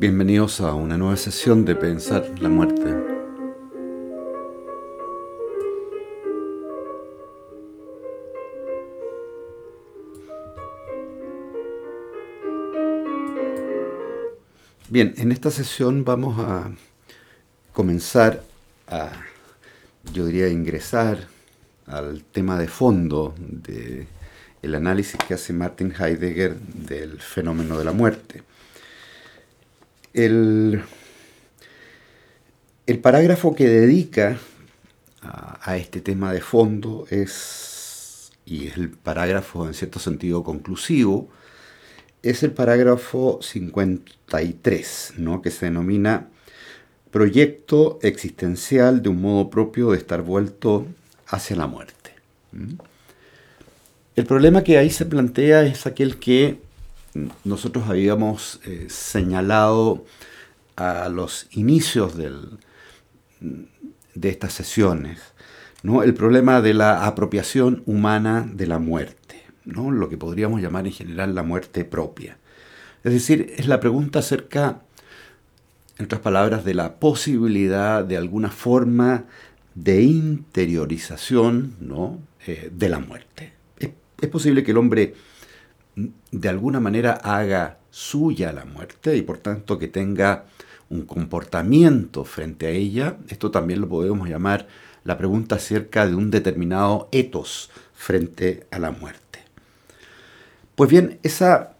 Bienvenidos a una nueva sesión de Pensar la muerte. Bien, en esta sesión vamos a comenzar a, yo diría, ingresar al tema de fondo del el análisis que hace Martin Heidegger del fenómeno de la muerte. El, el parágrafo que dedica a, este tema de fondo es, y es el parágrafo en cierto sentido conclusivo, es el parágrafo 53, ¿no? que se denomina proyecto existencial de un modo propio de estar vuelto hacia la muerte. ¿Mm? El problema que ahí se plantea es aquel que nosotros habíamos eh, señalado a los inicios de estas sesiones, ¿no? el problema de la apropiación humana de la muerte, ¿no? lo que podríamos llamar en general la muerte propia. Es decir, es la pregunta acerca, en otras palabras, de la posibilidad de alguna forma de interiorización ¿no? eh, de la muerte. Es posible que el hombre de alguna manera haga suya la muerte y por tanto que tenga un comportamiento frente a ella, esto también lo podemos llamar la pregunta acerca de un determinado etos frente a la muerte. Pues bien, esa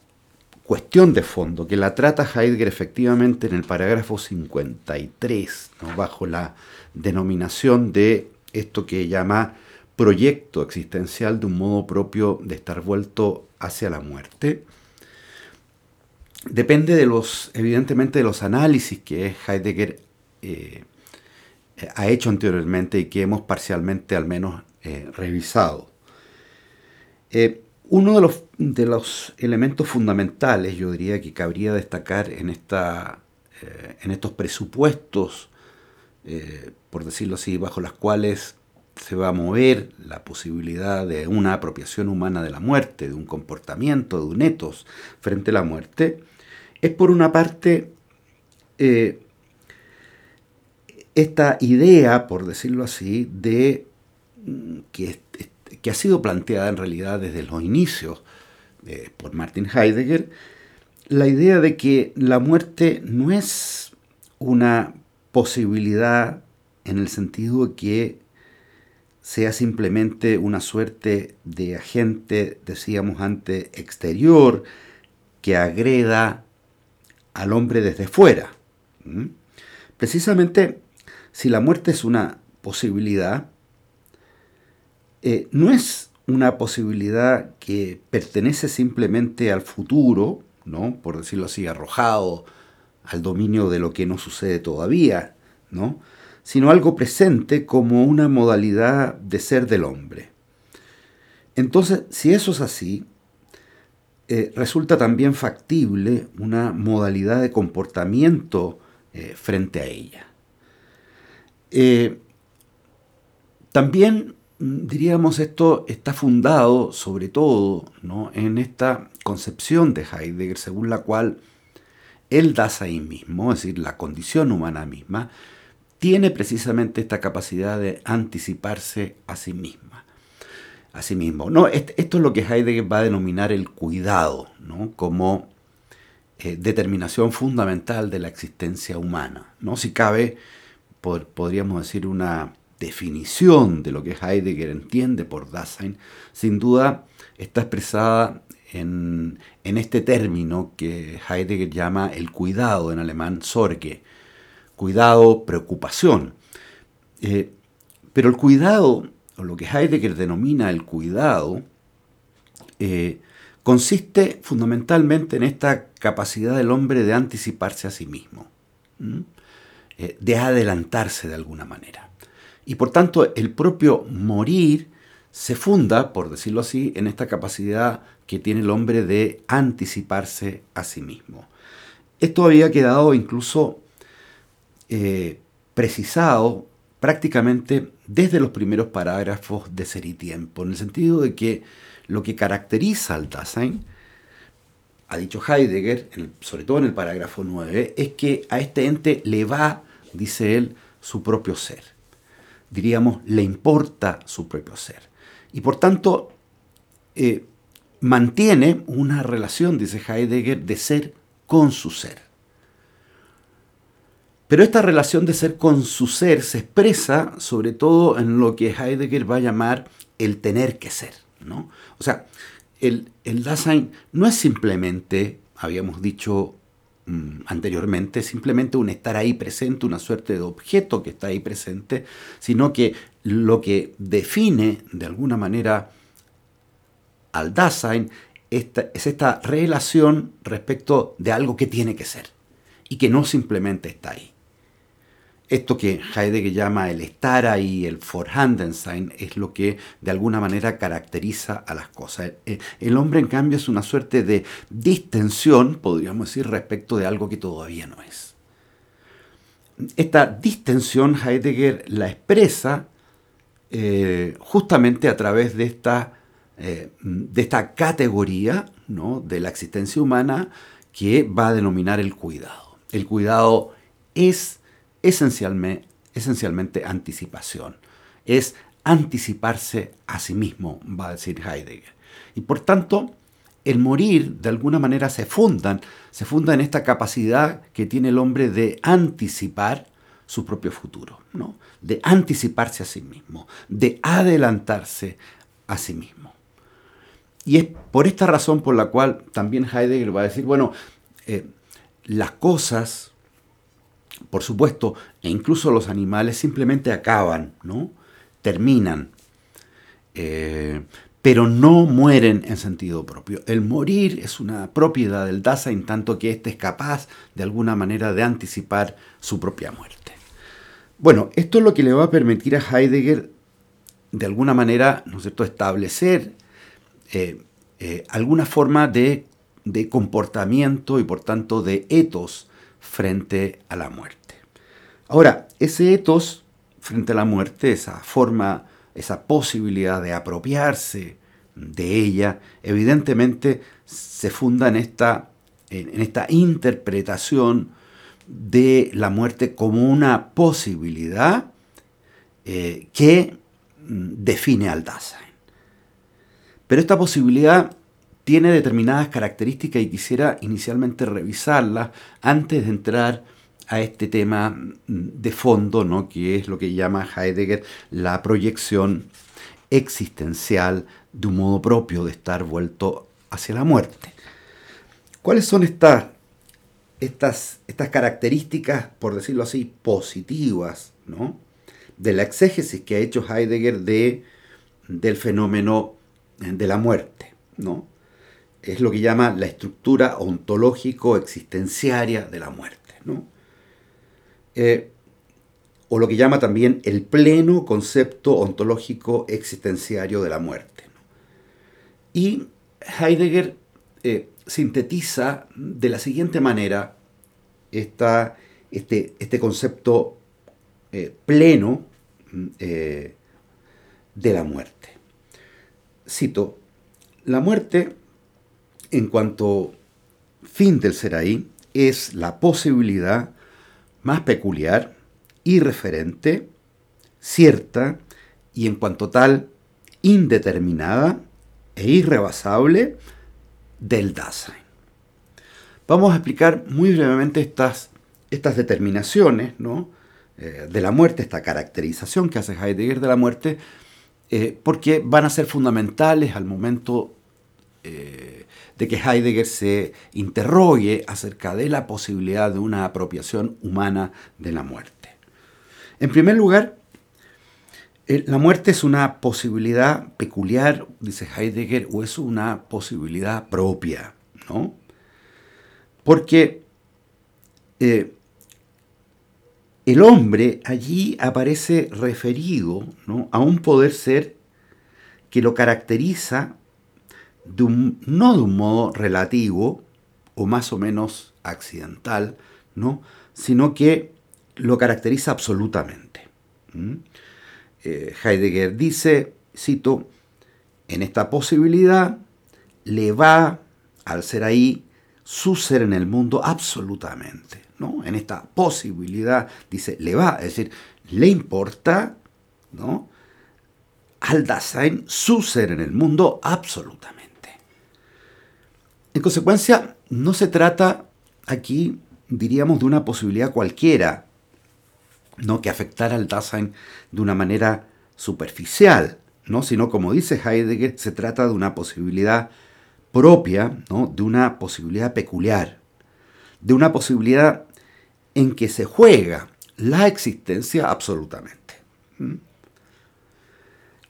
cuestión de fondo que la trata Heidegger efectivamente en el parágrafo 53, ¿no? bajo la denominación de esto que llama proyecto existencial de un modo propio de estar vuelto hacia la muerte, depende de los, evidentemente, de los análisis que Heidegger eh, ha hecho anteriormente y que hemos parcialmente al menos eh, revisado. Eh, uno de los, de los, elementos fundamentales, yo diría, que cabría destacar en, esta, en estos presupuestos, por decirlo así, bajo las cuales se va a mover la posibilidad de una apropiación humana de la muerte, de un comportamiento, de un etos frente a la muerte, es por una parte eh, esta idea, por decirlo así, de mm, que, ha sido planteada en realidad desde los inicios eh, por Martin Heidegger, la idea de que la muerte no es una posibilidad en el sentido que sea simplemente una suerte de agente, decíamos antes, exterior, que agreda al hombre desde fuera. Precisamente, si la muerte es una posibilidad, eh, no es una posibilidad que pertenece simplemente al futuro, ¿no? por decirlo así, arrojado al dominio de lo que no sucede todavía, ¿no? Sino algo presente como una modalidad de ser del hombre. Entonces, si eso es así, eh, resulta también factible una modalidad de comportamiento eh, frente a ella. Eh, también mm, diríamos esto está fundado sobre todo en esta concepción de Heidegger según la cual el Dasein mismo, es decir, la condición humana misma, tiene precisamente esta capacidad de anticiparse a sí misma. A sí mismo. No, esto es lo que Heidegger va a denominar el cuidado, ¿no? como eh, determinación fundamental de la existencia humana. ¿no? Si cabe, podríamos decir una definición de lo que Heidegger entiende por Dasein, sin duda está expresada en, en este término que Heidegger llama el cuidado, en alemán Sorge, cuidado, preocupación. Eh, pero el cuidado, o lo que Heidegger denomina el cuidado, eh, consiste fundamentalmente en esta capacidad del hombre de anticiparse a sí mismo, eh, de adelantarse de alguna manera. Y por tanto, el propio morir se funda, por decirlo así, en esta capacidad que tiene el hombre de anticiparse a sí mismo. Esto había quedado incluso eh, precisado prácticamente desde los primeros parágrafos de Ser y Tiempo, en el sentido de que lo que caracteriza al Dasein, ha dicho Heidegger, sobre todo en el parágrafo 9, es que a este ente le va, dice él, su propio ser. Diríamos, le importa su propio ser. Y por tanto, eh, mantiene una relación, dice Heidegger, de ser con su ser. Pero esta relación de ser con su ser se expresa sobre todo en lo que Heidegger va a llamar el tener que ser. ¿no? O sea, el, el Dasein no es simplemente, habíamos dicho mm, anteriormente, simplemente un estar ahí presente, una suerte de objeto que está ahí presente, sino que lo que define de alguna manera al Dasein es esta relación respecto de algo que tiene que ser y que no simplemente está ahí. Esto que Heidegger llama el estar ahí, el Vorhandensein, es lo que de alguna manera caracteriza a las cosas. Eh, el hombre, en cambio, es una suerte de distensión, podríamos decir, respecto de algo que todavía no es. Esta distensión Heidegger la expresa eh, justamente a través de esta, eh, de esta categoría de la existencia humana que va a denominar el cuidado. El cuidado es esencialmente, anticipación. Es anticiparse a sí mismo, va a decir Heidegger. Y por tanto, el morir de alguna manera se fundan, se funda en esta capacidad que tiene el hombre de anticipar su propio futuro, ¿no? de anticiparse a sí mismo, de adelantarse a sí mismo. Y es por esta razón por la cual también Heidegger va a decir, bueno, eh, las cosas por supuesto, e incluso los animales simplemente acaban, ¿no? Terminan. Eh, pero no mueren en sentido propio. El morir es una propiedad del Dasein, tanto que éste es capaz de alguna manera de anticipar su propia muerte. Bueno, esto es lo que le va a permitir a Heidegger de alguna manera, ¿no es establecer eh, eh, alguna forma de, de comportamiento y por tanto de etos frente a la muerte. Ahora, ese etos frente a la muerte, esa forma, esa posibilidad de apropiarse de ella, evidentemente se funda en esta, en esta interpretación de la muerte como una posibilidad eh, que mm, define al Dasein. Pero esta posibilidad tiene determinadas características y quisiera inicialmente revisarlas antes de entrar a este tema de fondo, ¿no? que es lo que llama Heidegger la proyección existencial de un modo propio de estar vuelto hacia la muerte. ¿Cuáles son estas, estas, estas características, por decirlo así, positivas ¿no? de la exégesis que ha hecho Heidegger de, del fenómeno de la muerte? ¿no? Es lo que llama la estructura ontológico-existenciaria de la muerte, ¿no? Eh, o lo que llama también el pleno concepto ontológico existenciario de la muerte. Y Heidegger eh, sintetiza de la siguiente manera esta, este, este, concepto eh, pleno de la muerte. Cito, la muerte en cuanto fin del ser ahí, es la posibilidad más peculiar, irreferente, cierta y en cuanto tal indeterminada e irrebasable del Dasein. Vamos a explicar muy brevemente estas, estas determinaciones ¿no? Eh, de la muerte, esta caracterización que hace Heidegger de la muerte, eh, porque van a ser fundamentales al momento eh, de que Heidegger se interrogue acerca de la posibilidad de una apropiación humana de la muerte. En primer lugar, la muerte es una posibilidad peculiar, dice Heidegger, o es una posibilidad propia, ¿no? Porque eh, el hombre allí aparece referido a un poder ser que lo caracteriza no de un modo relativo o más o menos accidental, ¿no? sino que lo caracteriza absolutamente. Eh, Heidegger dice, cito, en esta posibilidad le va, al ser ahí, su ser en el mundo absolutamente. ¿no? En esta posibilidad, dice, le va, es decir, le importa ¿no? al Dasein su ser en el mundo absolutamente. En consecuencia, no se trata aquí, diríamos, de una posibilidad cualquiera, no que afectara al Dasein de una manera superficial, ¿no? sino como dice Heidegger, se trata de una posibilidad propia, ¿no? de una posibilidad peculiar, de una posibilidad en que se juega la existencia absolutamente.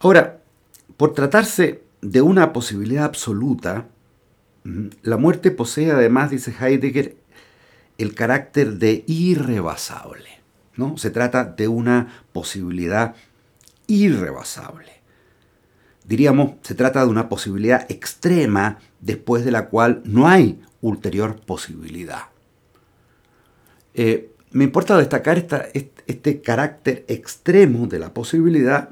Ahora, por tratarse de una posibilidad absoluta. La muerte posee además, dice Heidegger, el carácter de irrebasable. ¿no? Se trata de una posibilidad irrebasable. Diríamos, se trata de una posibilidad extrema después de la cual no hay ulterior posibilidad. Eh, me importa destacar este carácter extremo de la posibilidad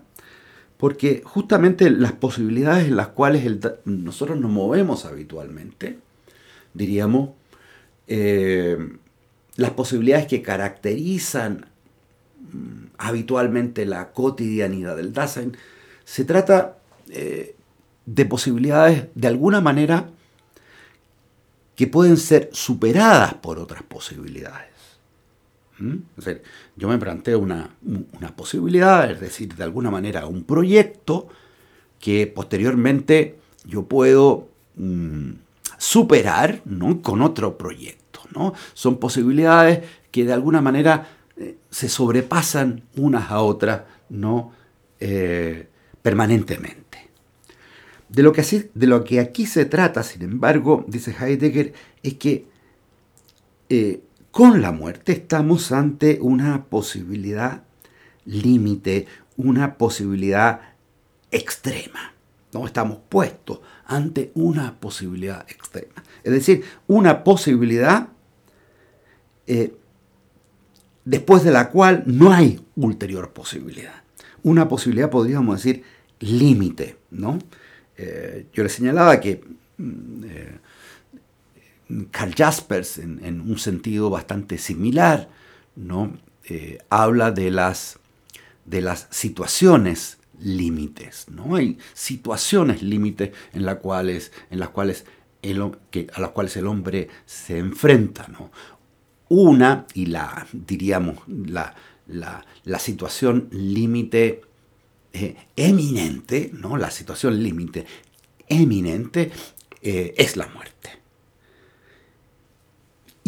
porque justamente las posibilidades en las cuales nosotros nos movemos habitualmente, diríamos, eh, las posibilidades que caracterizan mm, habitualmente la cotidianidad del Dasein, se trata eh, de posibilidades de alguna manera que pueden ser superadas por otras posibilidades. ¿Mm? yo me planteo una, posibilidad, es decir, de alguna manera un proyecto que posteriormente yo puedo mm, superar con otro proyecto. ¿no? Son posibilidades que de alguna manera eh, se sobrepasan unas a otras ¿no? Eh, permanentemente. De lo, que de lo que aquí se trata, sin embargo, dice Heidegger, es que eh, con la muerte estamos ante una posibilidad límite, una posibilidad extrema. No estamos puestos ante una posibilidad extrema. Es decir, una posibilidad eh, después de la cual no hay ulterior posibilidad. Una posibilidad, podríamos decir, límite. ¿no? Eh, yo le señalaba que mm, eh, Carl Jaspers, en, un sentido bastante similar, ¿no? Eh, habla de las, de las situaciones límites. ¿no? Hay situaciones límites en, las cuales, en las cuales el, a las cuales el hombre se enfrenta. ¿no? Una, y la, diríamos, la, la, situación límite eh, eminente, ¿no? la situación límite eminente eh, es la muerte.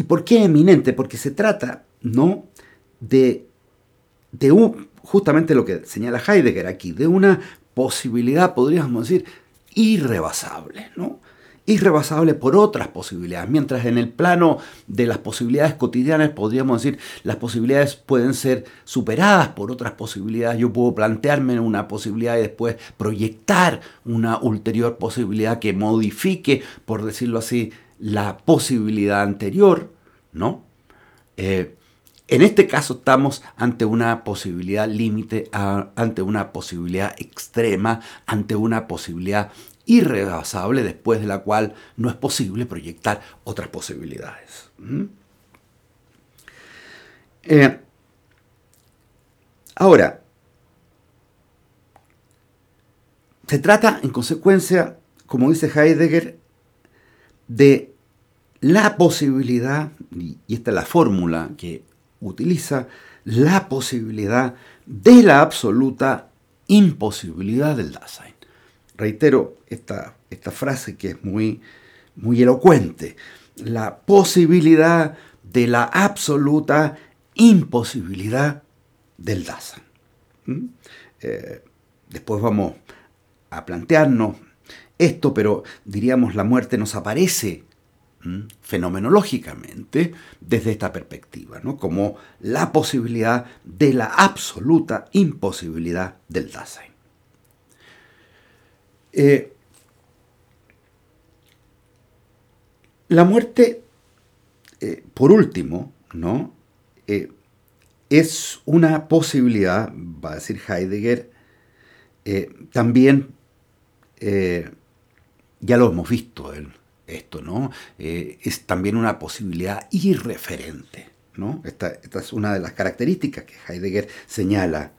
¿Y por qué eminente? Porque se trata, ¿no? De, de un, justamente lo que señala Heidegger aquí, de una posibilidad, podríamos decir, irrebasable, ¿no? Irrebasable por otras posibilidades, mientras en el plano de las posibilidades cotidianas podríamos decir las posibilidades pueden ser superadas por otras posibilidades. Yo puedo plantearme una posibilidad y después proyectar una ulterior posibilidad que modifique, por decirlo así, la posibilidad anterior, ¿no? Eh, en este caso estamos ante una posibilidad límite, ante una posibilidad extrema, ante una posibilidad irrebasable después de la cual no es posible proyectar otras posibilidades. Eh, ahora, se trata en consecuencia, como dice Heidegger, de la posibilidad, y esta es la fórmula que utiliza, la posibilidad de la absoluta imposibilidad del Dasein. Reitero esta, esta frase que es muy, muy elocuente. La posibilidad de la absoluta imposibilidad del Dasein. ¿Mm? Eh, después vamos a plantearnos esto, pero diríamos la muerte nos aparece fenomenológicamente desde esta perspectiva, ¿no? como la posibilidad de la absoluta imposibilidad del Dasein. Eh, la muerte, eh, por último, ¿no? Eh, es una posibilidad, va a decir Heidegger, también, ya lo hemos visto en esto, ¿no? Eh, es también una posibilidad irreferente, ¿no? Esta, esta, es una de las características que Heidegger señala,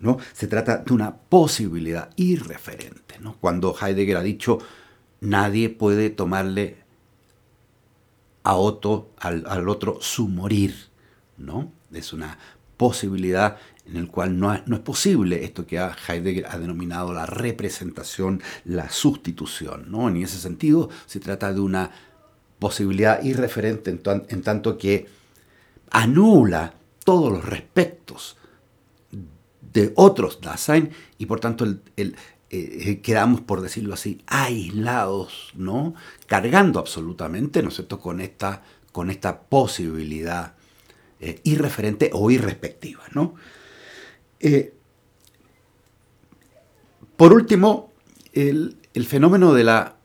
¿no? Se trata de una posibilidad irreferente, ¿no? Cuando Heidegger ha dicho, nadie puede tomarle a otro, al, al otro su morir, ¿no? Es una posibilidad en el cual no, no, es posible esto que Heidegger ha denominado la representación, la sustitución. ¿no? En ese sentido, se trata de una posibilidad irreferente en, en tanto que anula todos los respectos de otros Dasein y por tanto el, el, eh, quedamos, por decirlo así, aislados, ¿no? cargando absolutamente ¿no? Con, esta, con esta posibilidad eh, irreferente o irrespectiva. ¿no? Eh, por último, el, fenómeno de la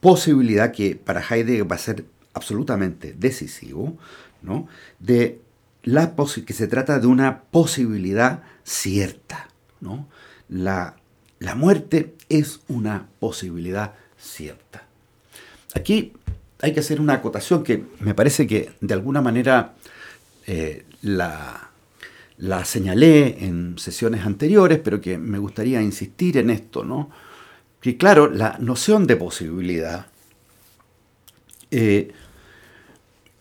posibilidad que para Heidegger va a ser absolutamente decisivo, ¿no? de la que se trata de una posibilidad cierta. ¿no? La, la muerte es una posibilidad cierta. Aquí hay que hacer una acotación que me parece que de alguna manera eh, la, la señalé en sesiones anteriores, pero que me gustaría insistir en esto, ¿no? Que claro, la noción de posibilidad eh,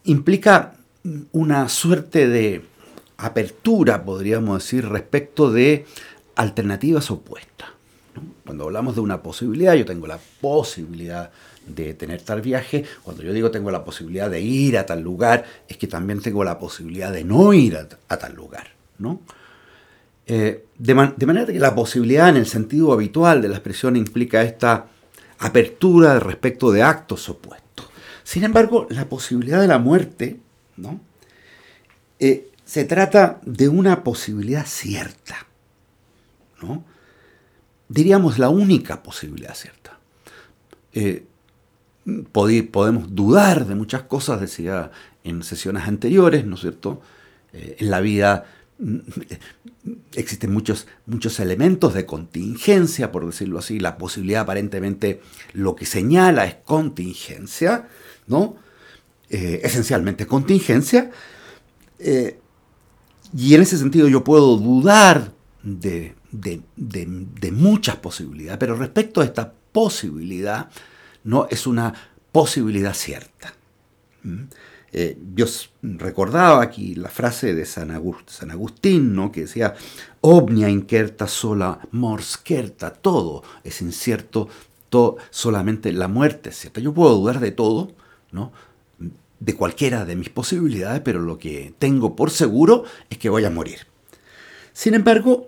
implica una suerte de apertura, podríamos decir, respecto de alternativas opuestas. Cuando hablamos de una posibilidad, yo tengo la posibilidad de tener tal viaje, cuando yo digo tengo la posibilidad de ir a tal lugar, es que también tengo la posibilidad de no ir a tal lugar. ¿no? Eh, de, manera que la posibilidad en el sentido habitual de la expresión implica esta apertura respecto de actos opuestos. Sin embargo, la posibilidad de la muerte ¿no? Eh, se trata de una posibilidad cierta. ¿no? Diríamos la única posibilidad cierta. Eh, podemos dudar de muchas cosas, decía en sesiones anteriores, ¿no es cierto? en la vida existen muchos, muchos elementos de contingencia, por decirlo así. La posibilidad aparentemente lo que señala es contingencia, ¿no? Eh, esencialmente contingencia. Eh, y en ese sentido yo puedo dudar de, muchas posibilidades, pero respecto a esta posibilidad, no es una posibilidad cierta. ¿Mm? Eh, yo recordaba aquí la frase de San, Agustín, ¿no? que decía, omnia incerta sola mors certa, todo es incierto, solamente la muerte es cierta. Yo puedo dudar de todo, ¿no? de cualquiera de mis posibilidades, pero lo que tengo por seguro es que voy a morir. Sin embargo,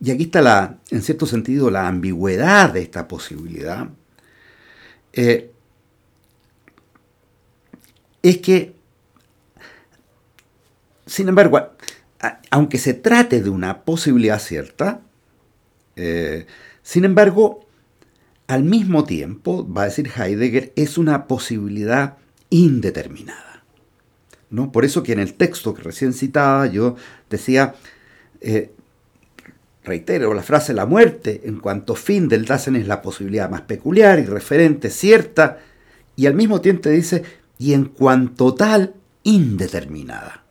y aquí está la, en cierto sentido la ambigüedad de esta posibilidad, eh, es que, sin embargo, aunque se trate de una posibilidad cierta, eh, sin embargo, al mismo tiempo, va a decir Heidegger, es una posibilidad indeterminada. ¿no? Por eso que en el texto que recién citaba yo decía, eh, reitero la frase, la muerte en cuanto fin del Dasein es la posibilidad más peculiar y referente, cierta, y al mismo tiempo dice, y en cuanto tal, indeterminada.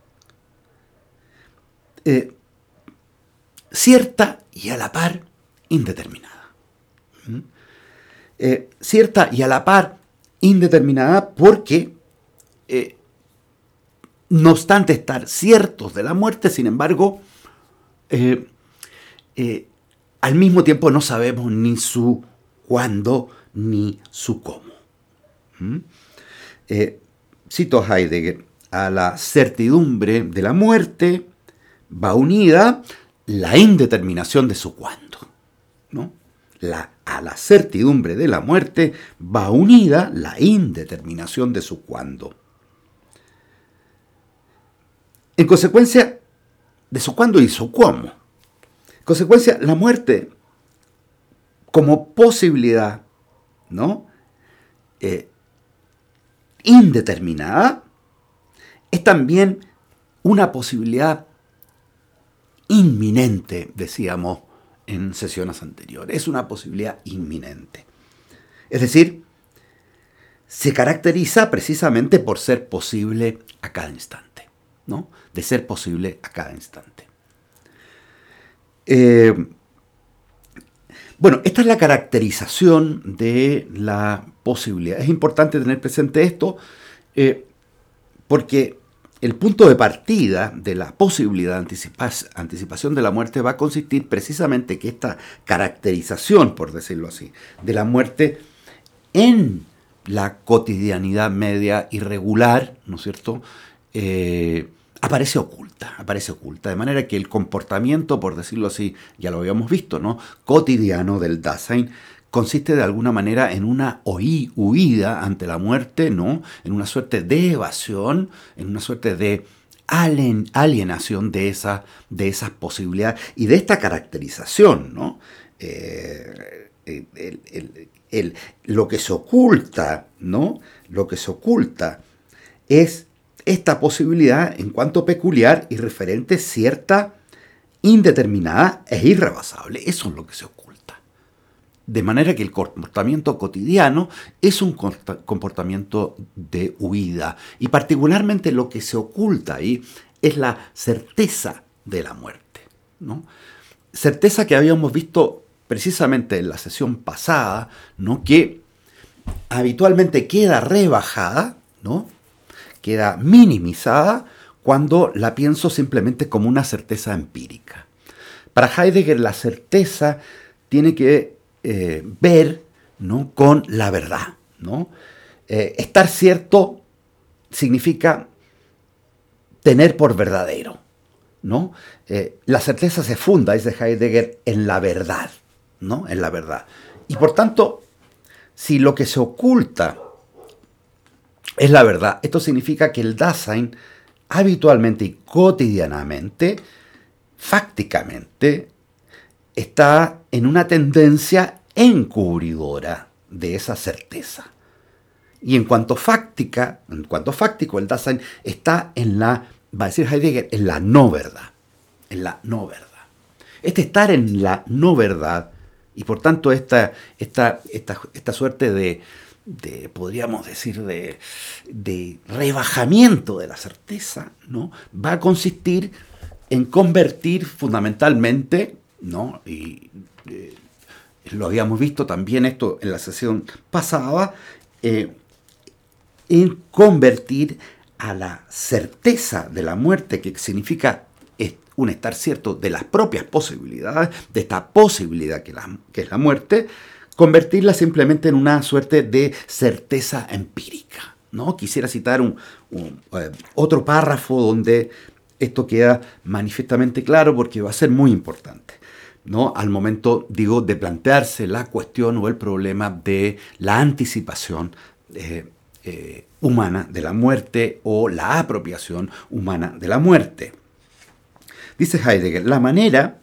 Eh, cierta y a la par, indeterminada. ¿Mm? Eh, cierta y a la par, indeterminada porque, eh, no obstante estar ciertos de la muerte, sin embargo, al mismo tiempo no sabemos ni su cuándo ni su cómo. ¿Mm? Eh, cito Heidegger, a la certidumbre de la muerte va unida la indeterminación de su cuándo. ¿no? A la certidumbre de la muerte va unida la indeterminación de su cuándo. En consecuencia, de su cuándo y su cómo. En consecuencia, la muerte como posibilidad, ¿no? Eh, indeterminada, es también una posibilidad inminente, decíamos en sesiones anteriores. Es una posibilidad inminente. Es decir, se caracteriza precisamente por ser posible a cada instante, ¿no? De ser posible a cada instante. Eh, bueno, esta es la caracterización de la posibilidad. Es importante tener presente esto eh, porque el punto de partida de la posibilidad de anticipación de la muerte va a consistir precisamente que esta caracterización, por decirlo así, de la muerte en la cotidianidad media irregular, ¿no es cierto? Eh, aparece oculta, aparece oculta, de manera que el comportamiento, por decirlo así, ya lo habíamos visto, ¿no? Cotidiano del Dasein consiste de alguna manera en una huida ante la muerte, ¿no? En una suerte de evasión, en una suerte de alienación de, de esas posibilidades y de esta caracterización, ¿no? Eh, lo que se oculta, ¿no? Lo que se oculta es esta posibilidad en cuanto peculiar y referente cierta, indeterminada e irrebasable. Eso es lo que se oculta. De manera que el comportamiento cotidiano es un comportamiento de huida. Y particularmente lo que se oculta ahí es la certeza de la muerte. ¿no? Certeza que habíamos visto precisamente en la sesión pasada, ¿no? que habitualmente queda rebajada, ¿no? Queda minimizada cuando la pienso simplemente como una certeza empírica. Para Heidegger la certeza tiene que eh, ver ¿no? con la verdad. ¿no? Eh, estar cierto significa tener por verdadero. ¿no? Eh, la certeza se funda, dice Heidegger, en la verdad. ¿no? En la verdad. Y por tanto, si lo que se oculta es la verdad. Esto significa que el Dasein habitualmente y cotidianamente, fácticamente, está en una tendencia encubridora de esa certeza. Y en cuanto fáctica, en cuanto fáctico, el Dasein está en la, va a decir Heidegger, en la no verdad. En la no verdad. Este estar en la no verdad, y por tanto esta, esta, esta suerte de, de, podríamos decir, de, rebajamiento de la certeza, ¿no? va a consistir en convertir fundamentalmente, ¿no? y eh, lo habíamos visto también esto en la sesión pasada, eh, en convertir a la certeza de la muerte, que significa un estar cierto de las propias posibilidades, de esta posibilidad que es la muerte, convertirla simplemente en una suerte de certeza empírica. ¿no? Quisiera citar un, eh, otro párrafo donde esto queda manifiestamente claro porque va a ser muy importante. ¿no? Al momento, digo, de plantearse la cuestión o el problema de la anticipación eh, eh, humana de la muerte o la apropiación humana de la muerte. Dice Heidegger, la manera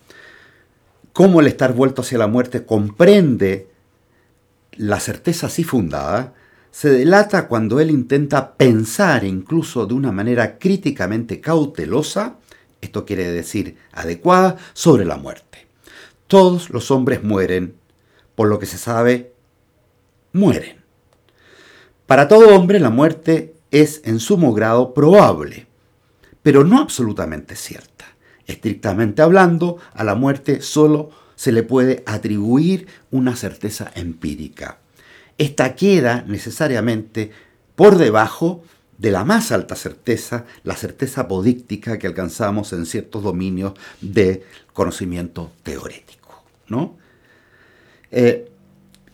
como el estar vuelto hacia la muerte comprende la certeza así fundada se delata cuando él intenta pensar incluso de una manera críticamente cautelosa, esto quiere decir adecuada, sobre la muerte. Todos los hombres mueren, por lo que se sabe, mueren. Para todo hombre la muerte es en sumo grado probable, pero no absolutamente cierta. Estrictamente hablando, a la muerte solo se le puede atribuir una certeza empírica. Esta queda necesariamente por debajo de la más alta certeza, la certeza apodíctica que alcanzamos en ciertos dominios de conocimiento teórico. ¿no? Eh,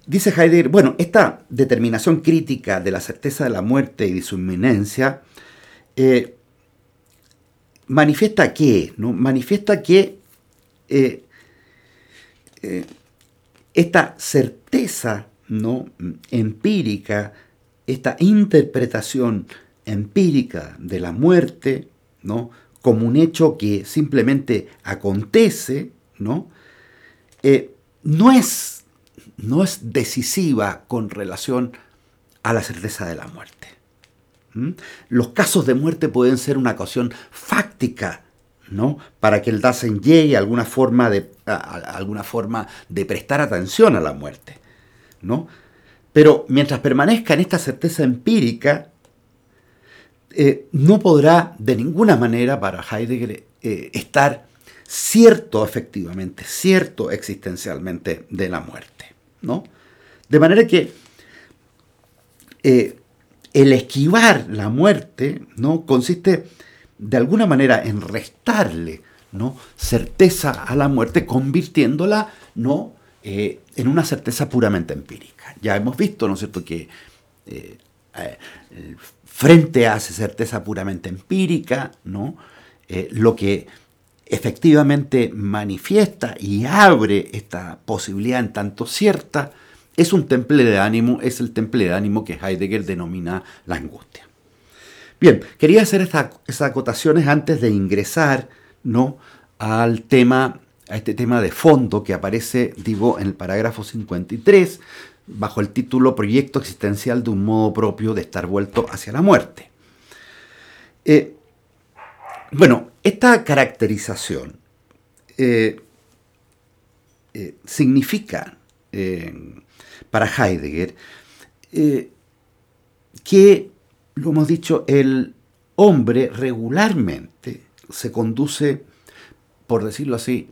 dice Heidegger, bueno, esta determinación crítica de la certeza de la muerte y de su inminencia eh, manifiesta que, ¿no? manifiesta que eh, eh, esta certeza ¿no? empírica, esta interpretación empírica de la muerte, ¿no? como un hecho que simplemente acontece, ¿no? Eh, no, es, no es decisiva con relación a la certeza de la muerte. Los casos de muerte pueden ser una ocasión fáctica ¿no? Para que el Dasein llegue alguna forma de, alguna forma de prestar atención a la muerte, ¿no? Pero mientras permanezca en esta certeza empírica, eh, no podrá de ninguna manera para Heidegger eh, estar cierto efectivamente, cierto existencialmente de la muerte. ¿no? De manera que eh, el esquivar la muerte ¿no? consiste de alguna manera en restarle ¿no? certeza a la muerte, convirtiéndola ¿no? Eh, en una certeza puramente empírica. Ya hemos visto, ¿no es cierto?, que eh, frente a esa certeza puramente empírica, ¿no? lo que efectivamente manifiesta y abre esta posibilidad en tanto cierta es un temple de ánimo, es el temple de ánimo que Heidegger denomina la angustia. Bien, quería hacer estas acotaciones antes de ingresar ¿no? al tema, a este tema de fondo que aparece, digo, en el parágrafo 53, bajo el título Proyecto existencial de un modo propio de estar vuelto hacia la muerte. Eh, bueno, esta caracterización eh, eh, significa para Heidegger, que, lo hemos dicho, el hombre regularmente se conduce, por decirlo así,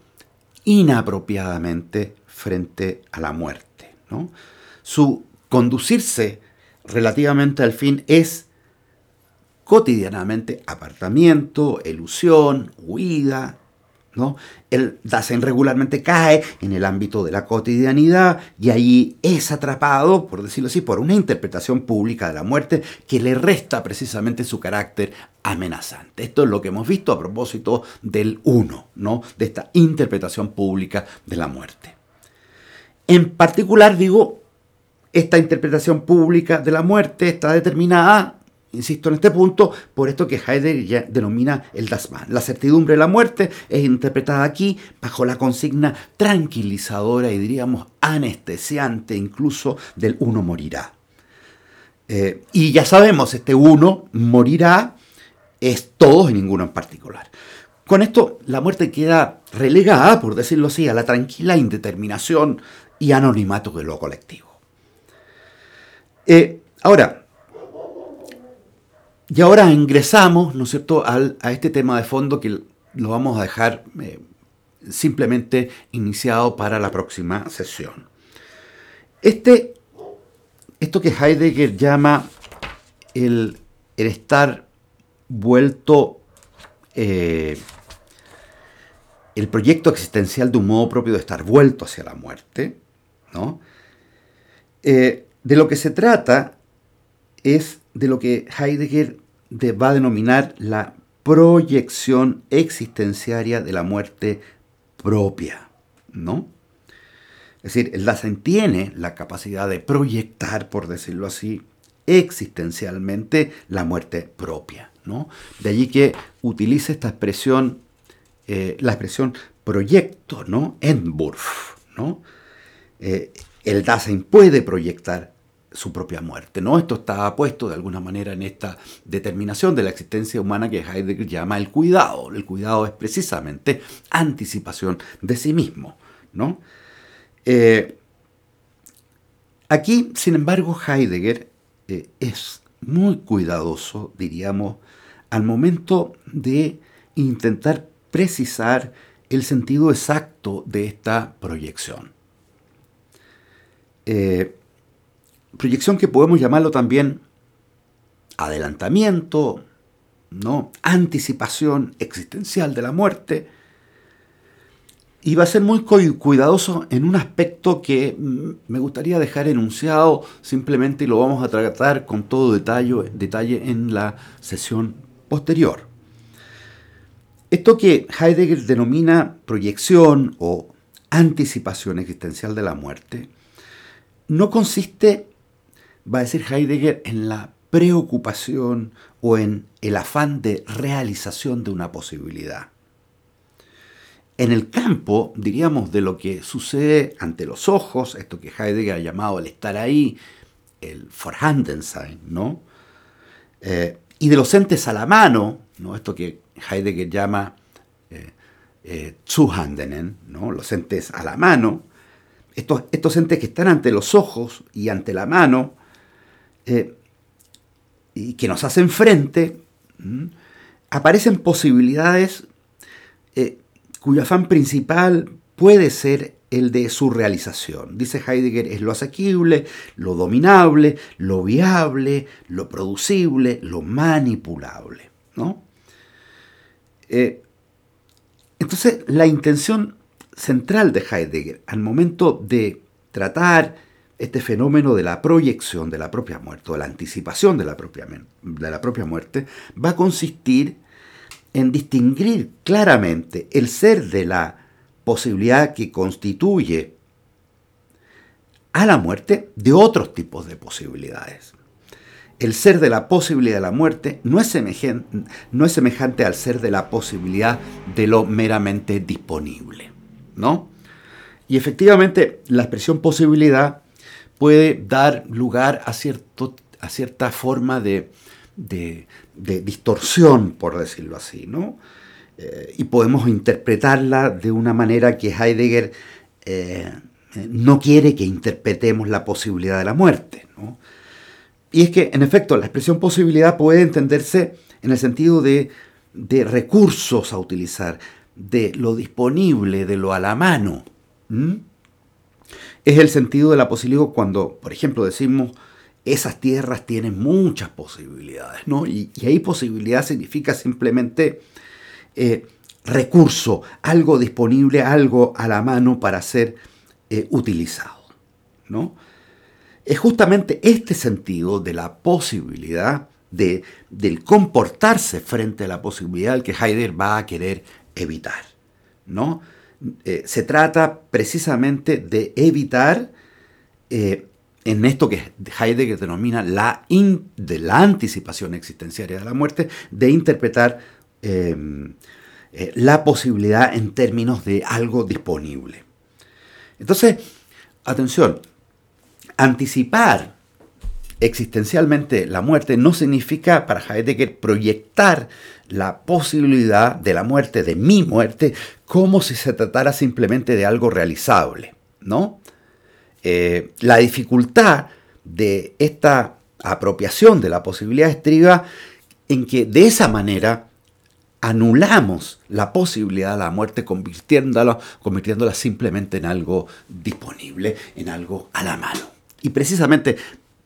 inapropiadamente frente a la muerte. Su conducirse relativamente al fin es cotidianamente apartamiento, elusión, huida, el Dasein regularmente cae en el ámbito de la cotidianidad y ahí es atrapado, por decirlo así, por una interpretación pública de la muerte que le resta precisamente su carácter amenazante. Esto es lo que hemos visto a propósito del uno, ¿no? de esta interpretación pública de la muerte. En particular, digo, esta interpretación pública de la muerte está determinada Insisto en este punto, por esto que Heidegger denomina el Dasman. La certidumbre de la muerte es interpretada aquí bajo la consigna tranquilizadora y diríamos anestesiante incluso del uno morirá. Eh, y ya sabemos, este uno morirá es todos y ninguno en particular. Con esto la muerte queda relegada, por decirlo así, a la tranquila indeterminación y anonimato de lo colectivo. Eh, ahora, y ahora ingresamos, ¿no es cierto?, a este tema de fondo que lo vamos a dejar eh, simplemente iniciado para la próxima sesión. Este, esto que Heidegger llama el, estar vuelto, eh, el proyecto existencial de un modo propio de estar vuelto hacia la muerte, ¿no? Eh, de lo que se trata es de lo que Heidegger va a denominar la proyección existenciaria de la muerte propia, ¿no? Es decir, el Dasein tiene la capacidad de proyectar, por decirlo así, existencialmente la muerte propia, ¿no? De allí que utilice esta expresión, eh, la expresión proyecto, ¿no? Entwurf, ¿no? Eh, el Dasein puede proyectar su propia muerte. ¿no? Esto está puesto de alguna manera en esta determinación de la existencia humana que Heidegger llama el cuidado. El cuidado es precisamente anticipación de sí mismo. ¿no? Eh, aquí, sin embargo, Heidegger eh, es muy cuidadoso, diríamos, al momento de intentar precisar el sentido exacto de esta proyección. Eh, proyección que podemos llamarlo también adelantamiento, ¿no? anticipación existencial de la muerte. Y va a ser muy cuidadoso en un aspecto que mm, me gustaría dejar enunciado simplemente y lo vamos a tratar con todo detalle, detalle en la sesión posterior. Esto que Heidegger denomina proyección o anticipación existencial de la muerte no consiste va a decir Heidegger, en la preocupación o en el afán de realización de una posibilidad. En el campo, diríamos, de lo que sucede ante los ojos, esto que Heidegger ha llamado el estar ahí, el Vorhandensein, ¿no? Eh, y de los entes a la mano, ¿no? Esto que Heidegger llama eh, eh Zuhandenen, ¿no? Los entes a la mano, estos, estos entes que están ante los ojos y ante la mano, eh, y que nos hacen frente, aparecen posibilidades eh, cuyo afán principal puede ser el de su realización. Dice Heidegger, es lo asequible, lo dominable, lo viable, lo producible, lo manipulable. ¿no? Eh, entonces, la intención central de Heidegger al momento de tratar este fenómeno de la proyección de la propia muerte, o la anticipación de la propia, de la propia muerte, va a consistir en distinguir claramente el ser de la posibilidad que constituye a la muerte de otros tipos de posibilidades. El ser de la posibilidad de la muerte no es, semejante, no es semejante al ser de la posibilidad de lo meramente disponible, ¿no? Y efectivamente la expresión posibilidad puede dar lugar a, cierto, a cierta forma de, distorsión, por decirlo así, ¿no? Eh, y podemos interpretarla de una manera que Heidegger eh, no quiere que interpretemos la posibilidad de la muerte. Y es que, en efecto, la expresión posibilidad puede entenderse en el sentido de, recursos a utilizar, de lo disponible, de lo a la mano. Es el sentido de la posibilidad cuando, por ejemplo, decimos esas tierras tienen muchas posibilidades, ¿no? Y, ahí posibilidad significa simplemente eh, recurso, algo disponible, algo a la mano para ser eh, utilizado, ¿no? Es justamente este sentido de la posibilidad, de, del comportarse frente a la posibilidad que Heidegger va a querer evitar, ¿no? Eh, se trata precisamente de evitar eh, en esto que Heidegger denomina la, de la anticipación existenciaria de la muerte, de interpretar em, eh, la posibilidad en términos de algo disponible. Entonces, atención, anticipar existencialmente la muerte no significa para Heidegger proyectar la posibilidad de la muerte, de mi muerte, como si se tratara simplemente de algo realizable, ¿no? Eh, la dificultad de esta apropiación de la posibilidad estriba en que de esa manera anulamos la posibilidad de la muerte convirtiéndola, convirtiéndola simplemente en algo disponible, en algo a la mano. Y precisamente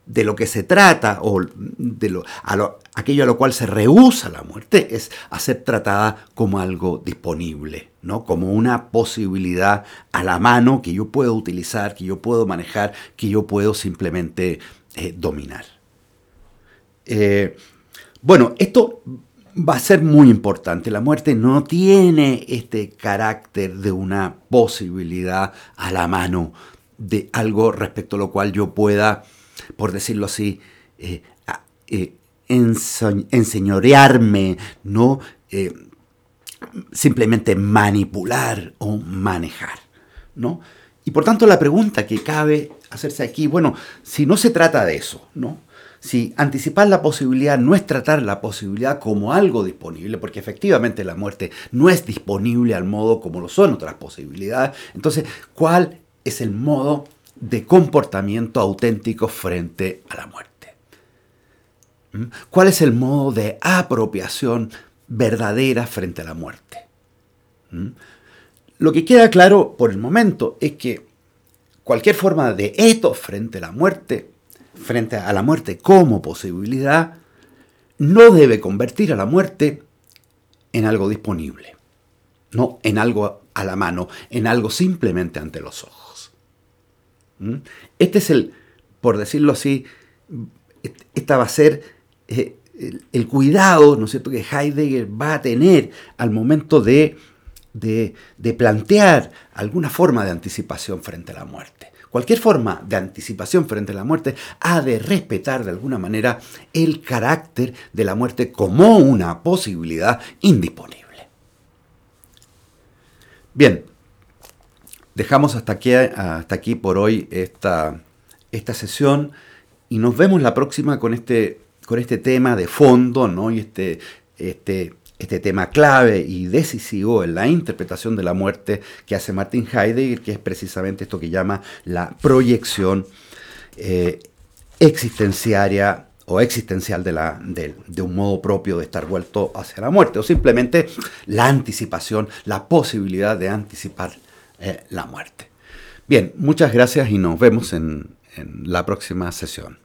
de lo que se trata, o de lo, aquello a lo cual se rehúsa la muerte, es a ser tratada como algo disponible, ¿no? como una posibilidad a la mano que yo puedo utilizar, que yo puedo manejar, que yo puedo simplemente eh, dominar. Eh, bueno, esto va a ser muy importante. La muerte no tiene este carácter de una posibilidad a la mano, de algo respecto a lo cual yo pueda por decirlo así, eh, eh, enseñorearme, no eh, simplemente manipular o manejar. ¿no? Y por tanto la pregunta que cabe hacerse aquí, bueno, si no se trata de eso, ¿no? Si anticipar la posibilidad no es tratar la posibilidad como algo disponible, porque efectivamente la muerte no es disponible al modo como lo son otras posibilidades, entonces, ¿cuál es el modo de comportamiento auténtico frente a la muerte. ¿Mm? ¿Cuál es el modo de apropiación verdadera frente a la muerte? ¿Mm? Lo que queda claro por el momento es que cualquier forma de esto frente a la muerte, frente a la muerte como posibilidad, no debe convertir a la muerte en algo disponible, no en algo a la mano, en algo simplemente ante los ojos. ¿Mm? Este es el, por decirlo así, esta va a ser eh, el, cuidado, ¿no es cierto?, que Heidegger va a tener al momento de, de, plantear alguna forma de anticipación frente a la muerte. Cualquier forma de anticipación frente a la muerte ha de respetar de alguna manera el carácter de la muerte como una posibilidad indisponible. Bien, Dejamos hasta aquí, hasta aquí por hoy esta, esta sesión y nos vemos la próxima con este, con este tema de fondo ¿no? y este, este este tema clave y decisivo en la interpretación de la muerte que hace Martin Heidegger, que es precisamente esto que llama la proyección eh, existenciaria o existencial de, la, de, un modo propio de estar vuelto hacia la muerte, o simplemente la anticipación, la posibilidad de anticipar eh, la muerte. Bien, muchas gracias y nos vemos en la próxima sesión.